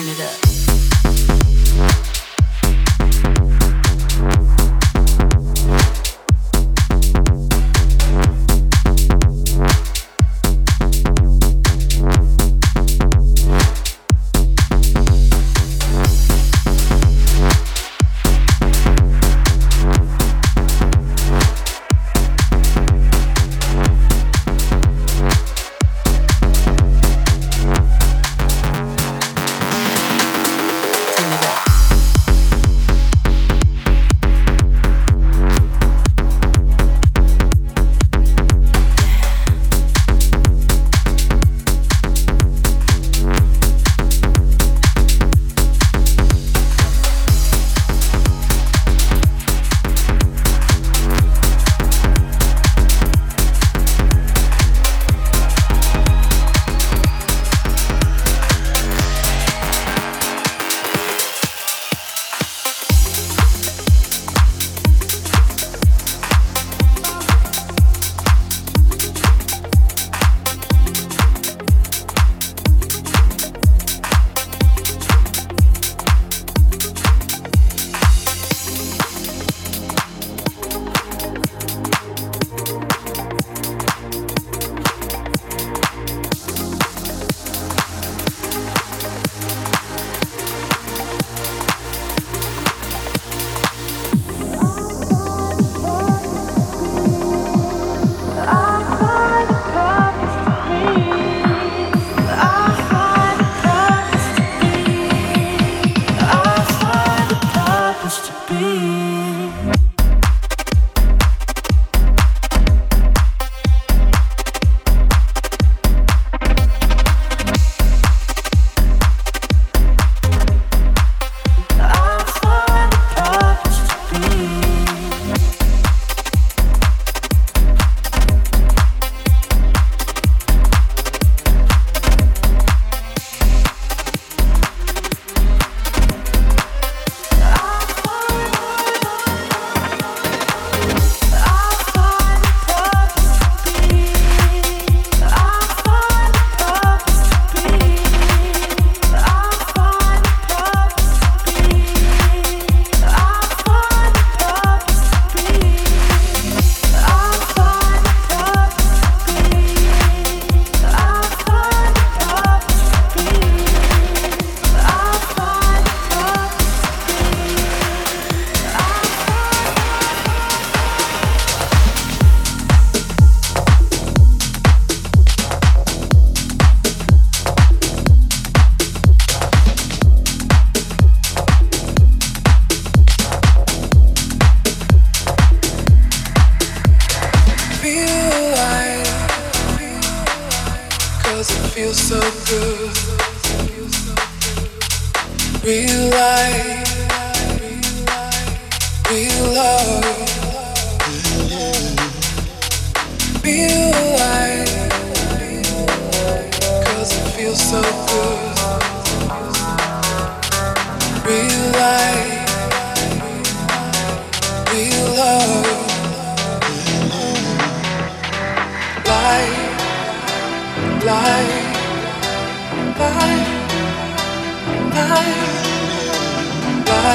turn it up.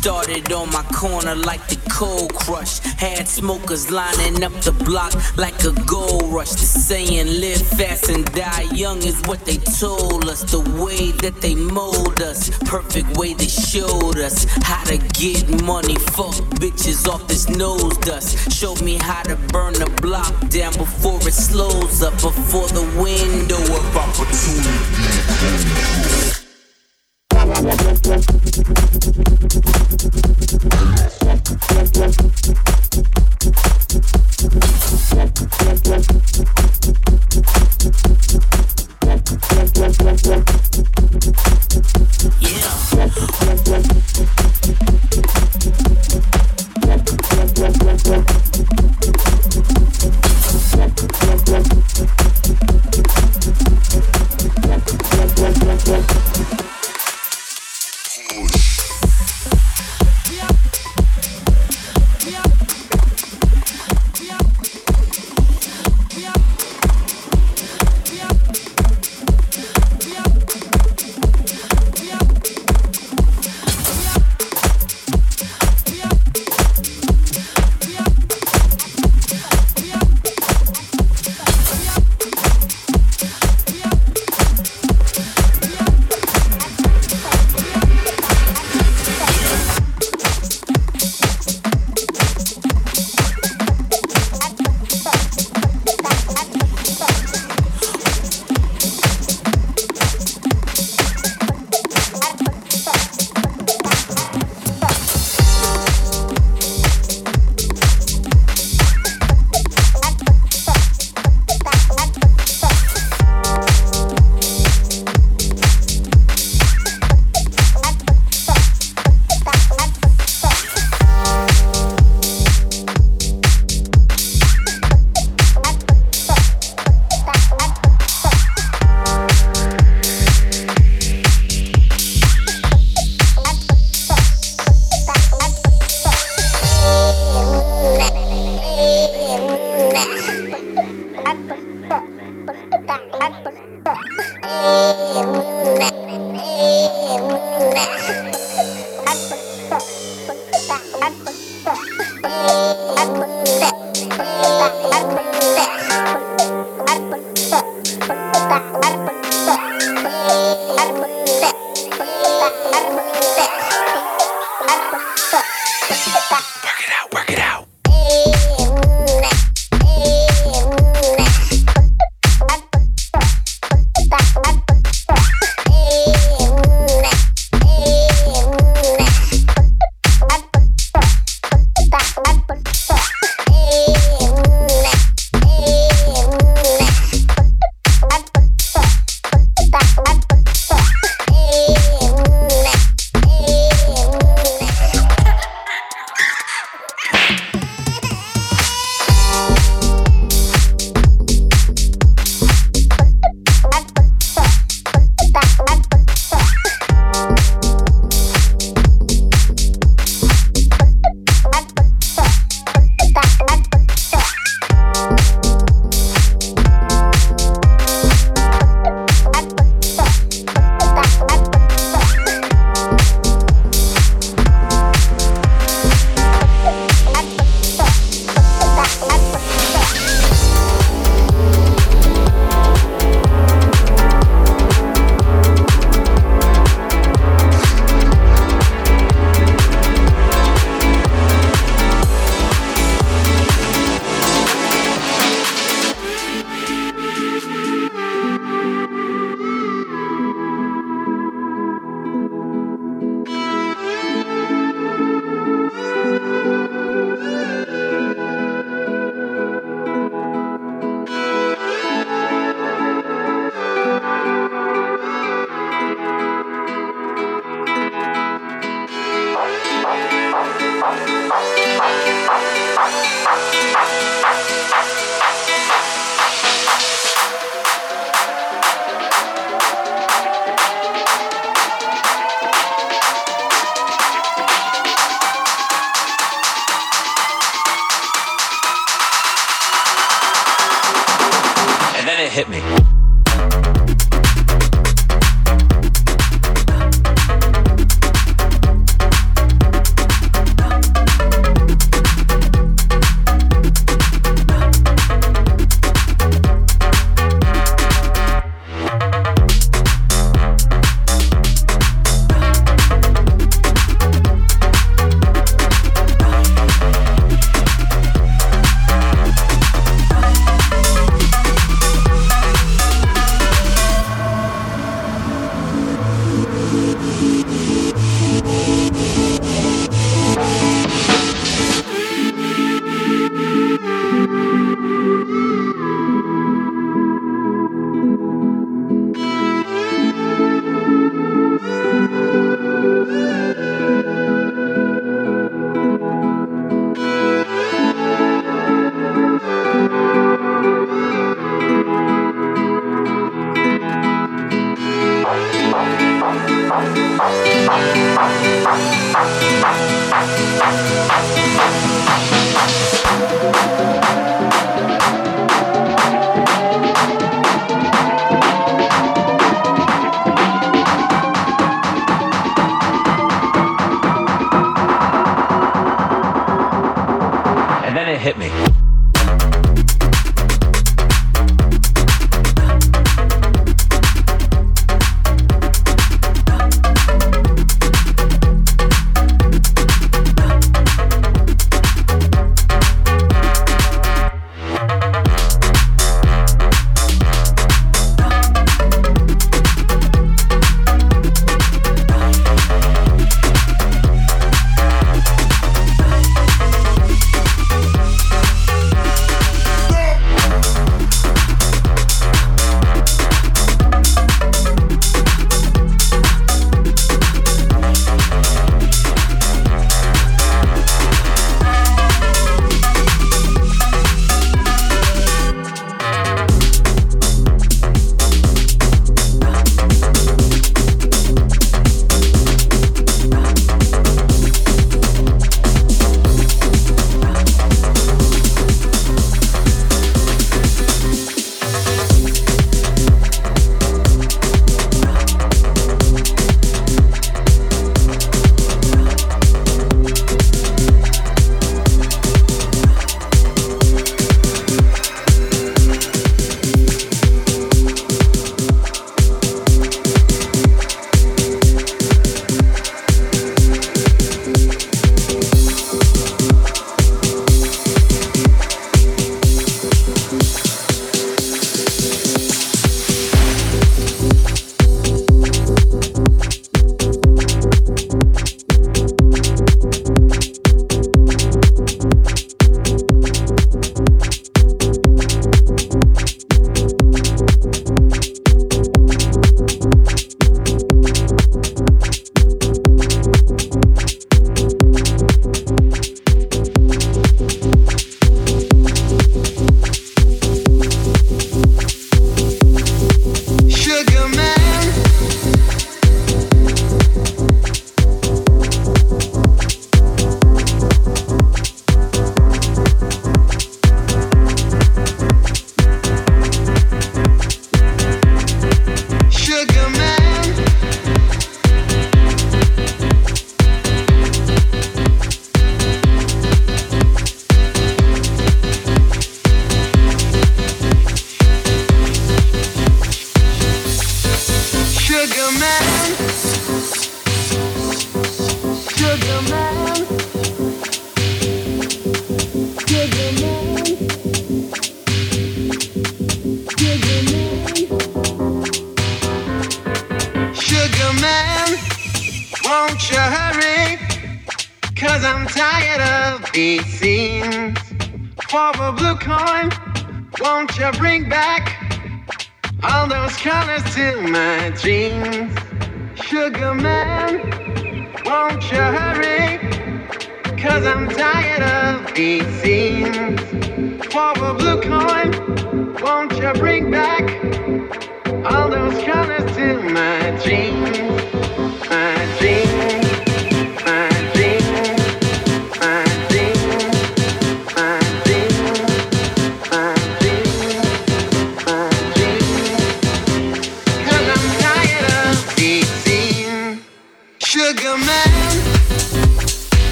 started on my corner like the cold crush. Had smokers lining up the block like a gold rush. The saying live fast and die young is what they told us. The way that they mold us, perfect way they showed us how to get money. Fuck bitches off this nose dust. Showed me how to burn the block down before it slows up. Before the window of opportunity.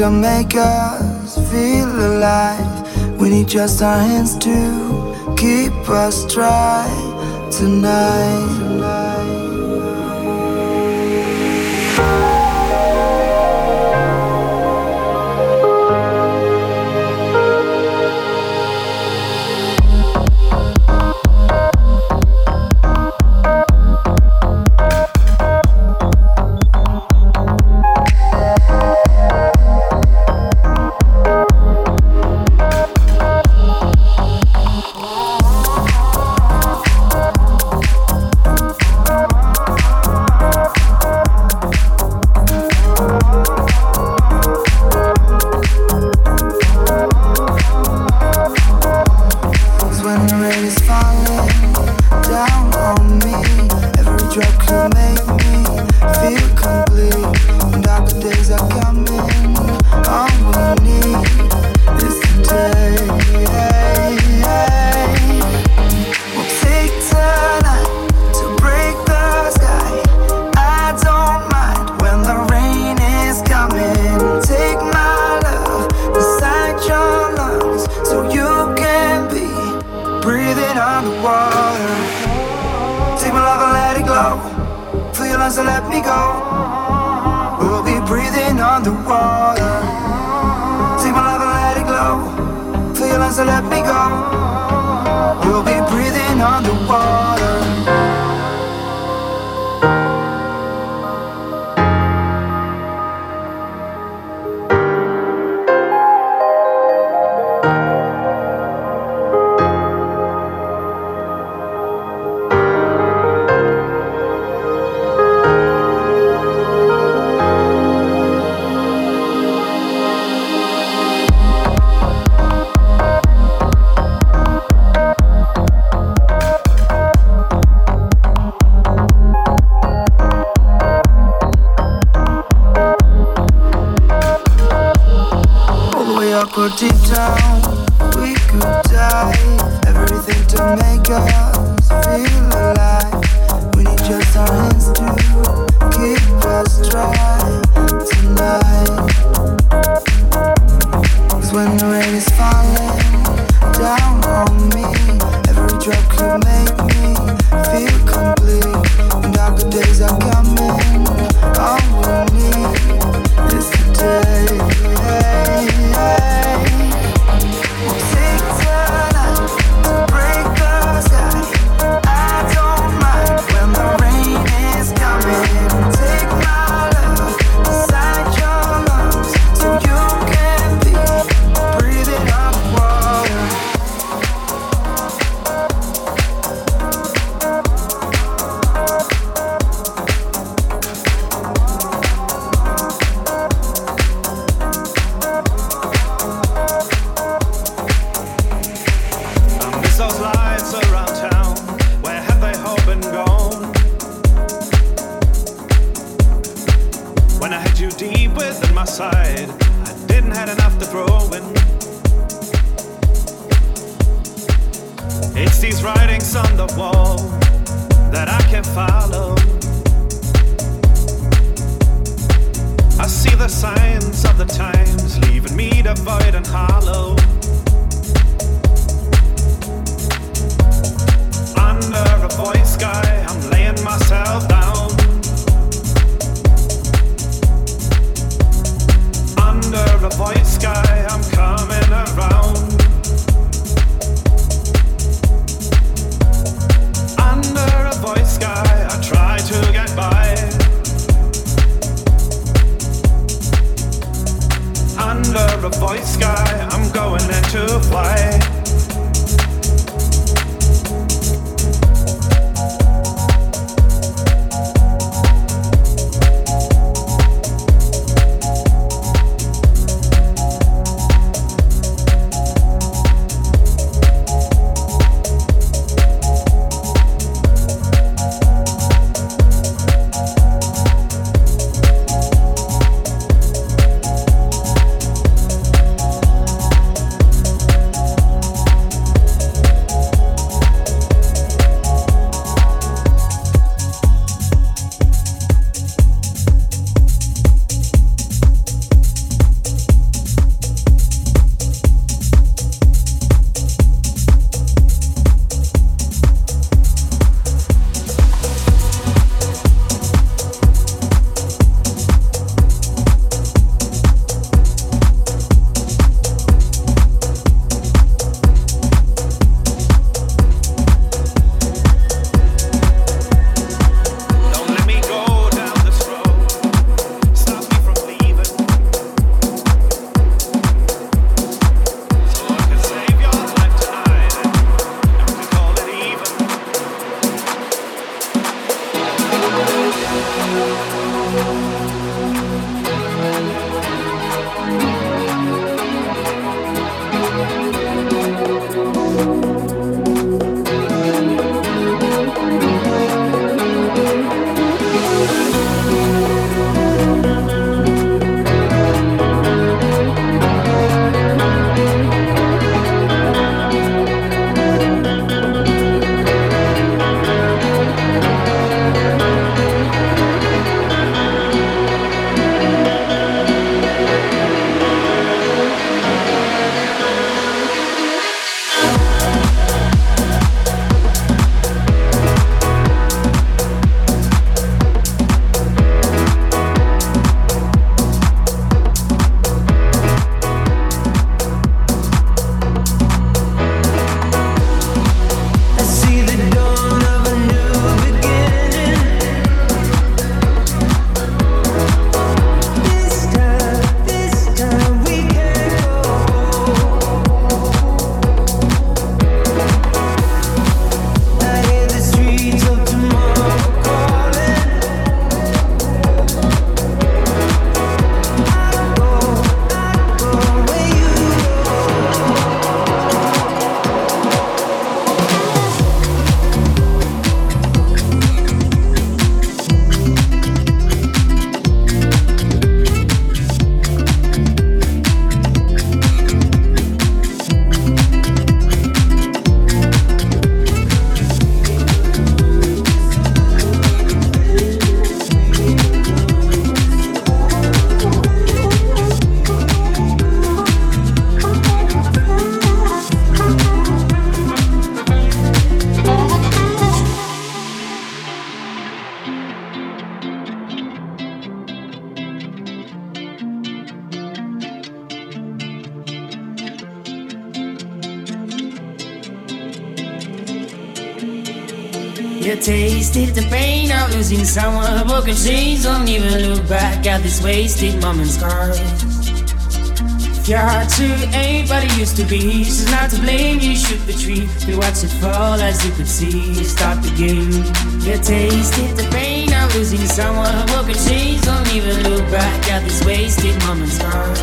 To make us feel alive. We need just our hands to keep us dry tonight. This wasted moment's scars. Your heart too ain't what it used to be. She's not to blame, you shoot the tree. We watch it fall as you could see. Start the game. You tasted the pain of losing someone. who Broken chains don't even look back at this wasted moment's scars.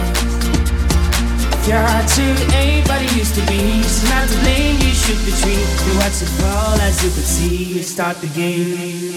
Your heart too ain't what it used to be. She's not to blame, you shoot the tree. We watch it fall as you could see. Start the game.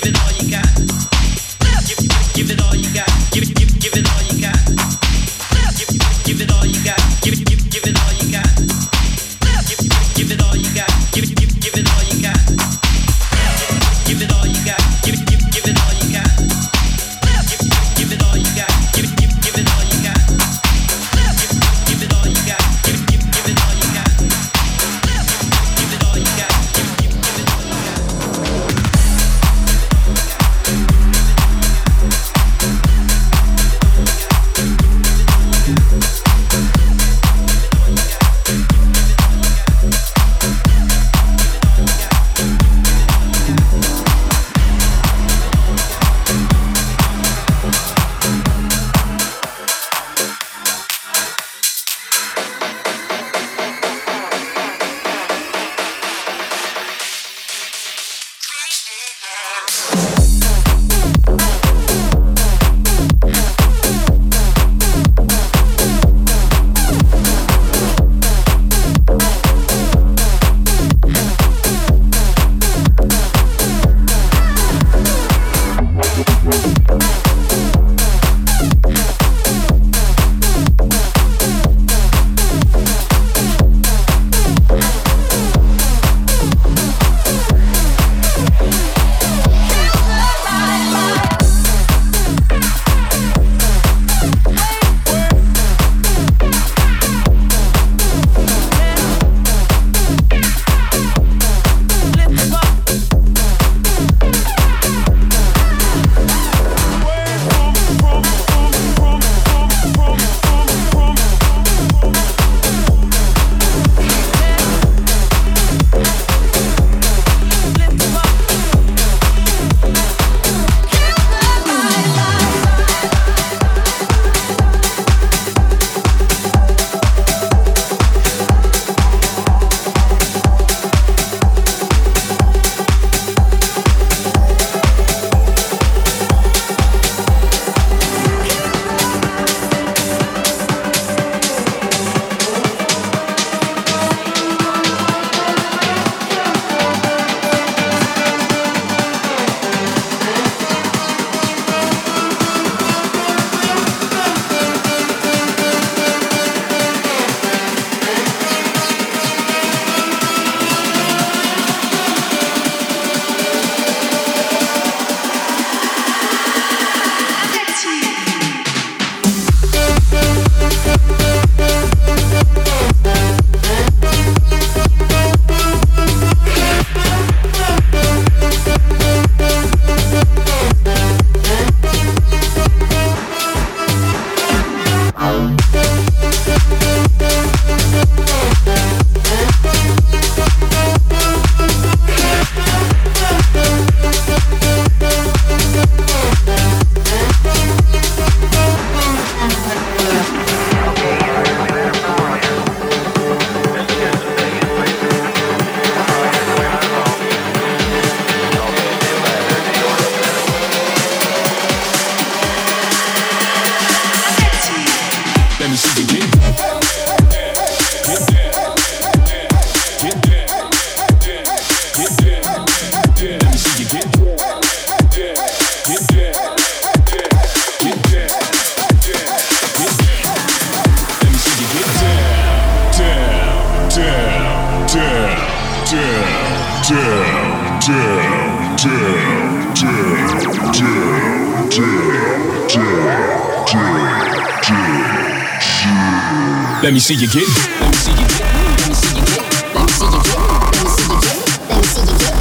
give. Let me see you get. Let me see you get. Let me see you get. Let me see you get. Let me see you get. Let me see you get.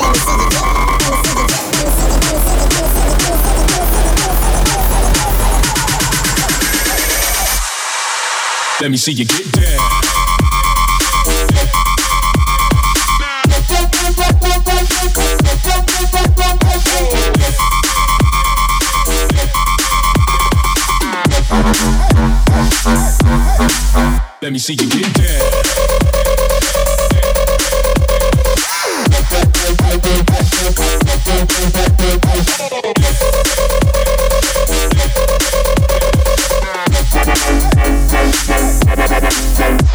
Let me see you get. Let me see you get down. Me see you get down.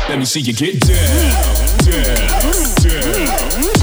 Let me see you get down. Down, down, down,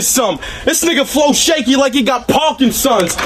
some. This nigga flow shaky like he got Parkinson's.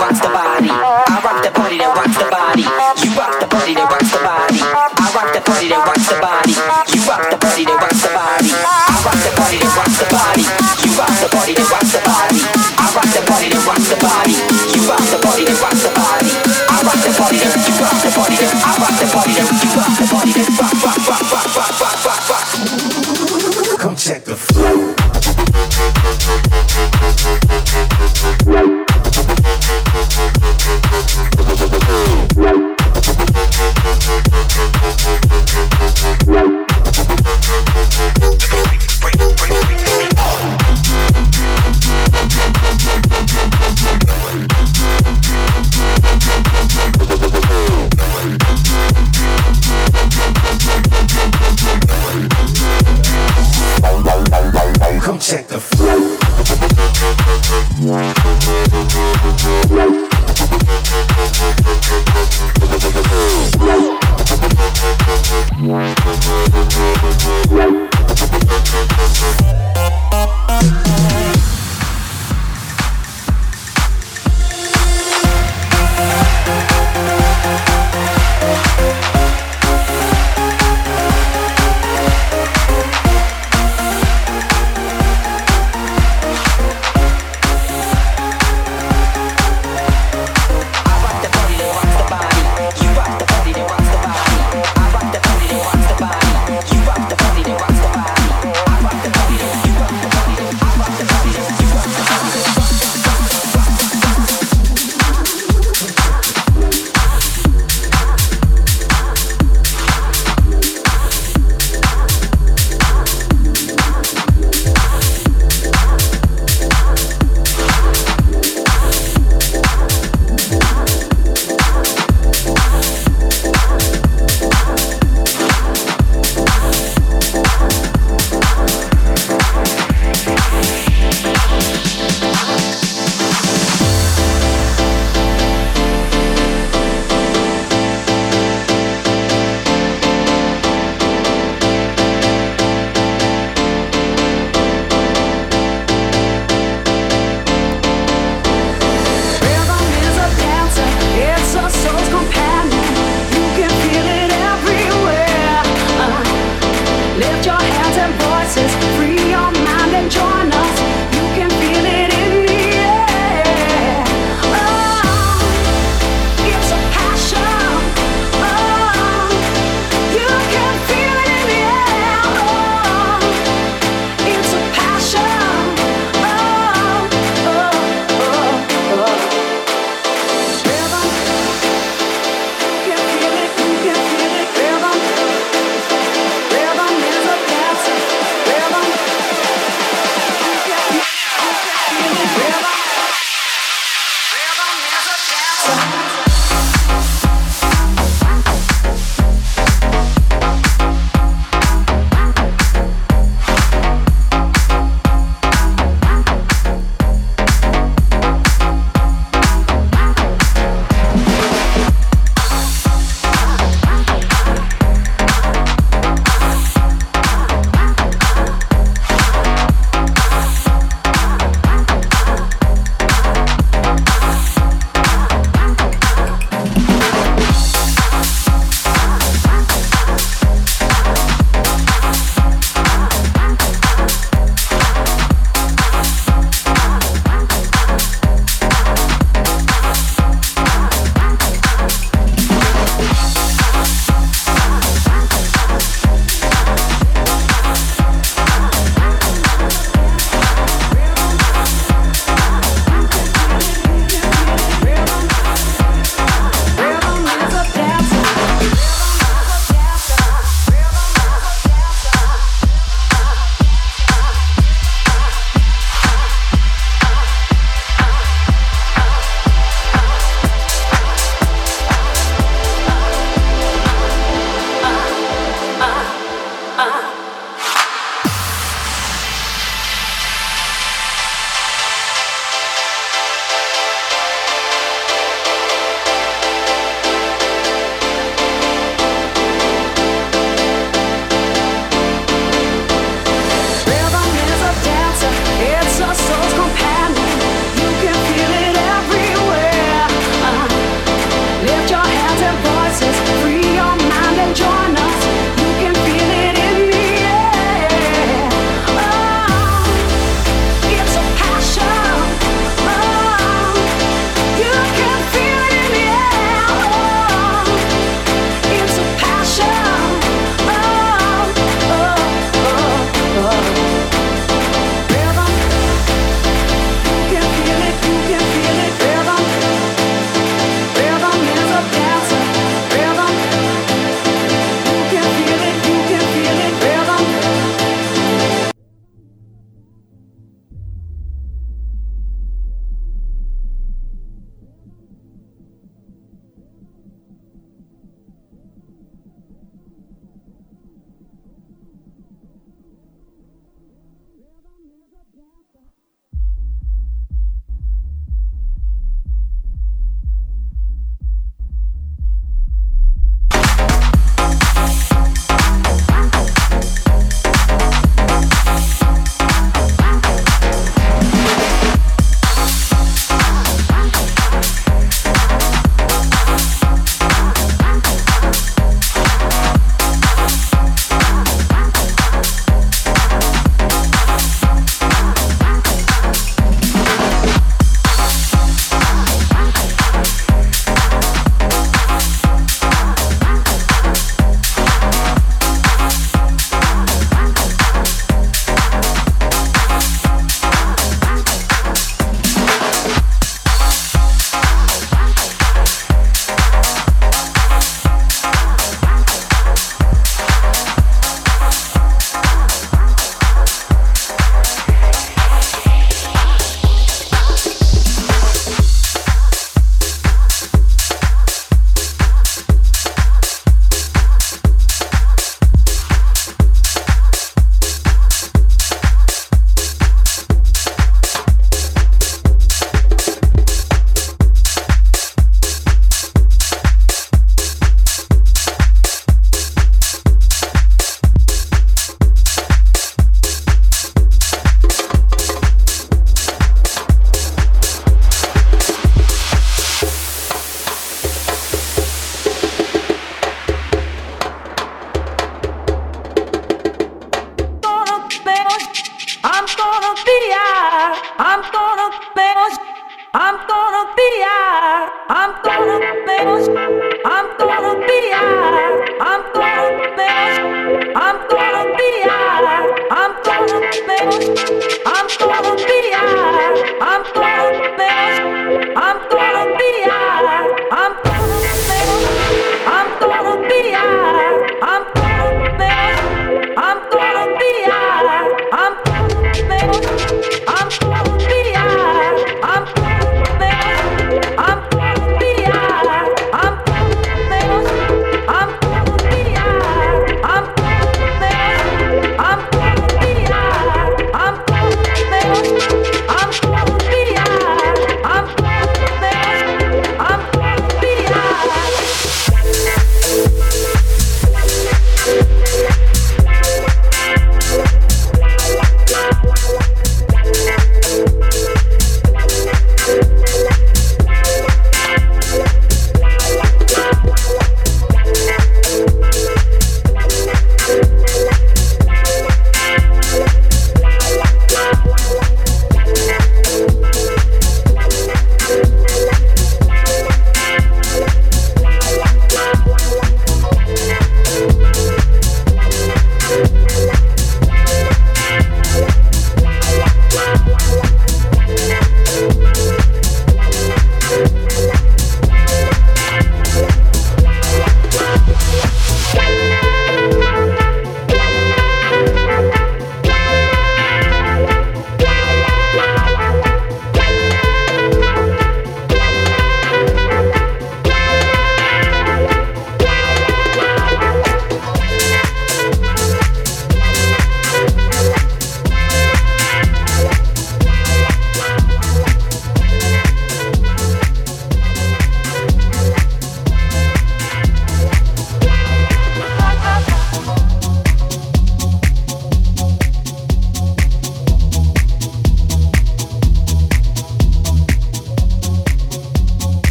what's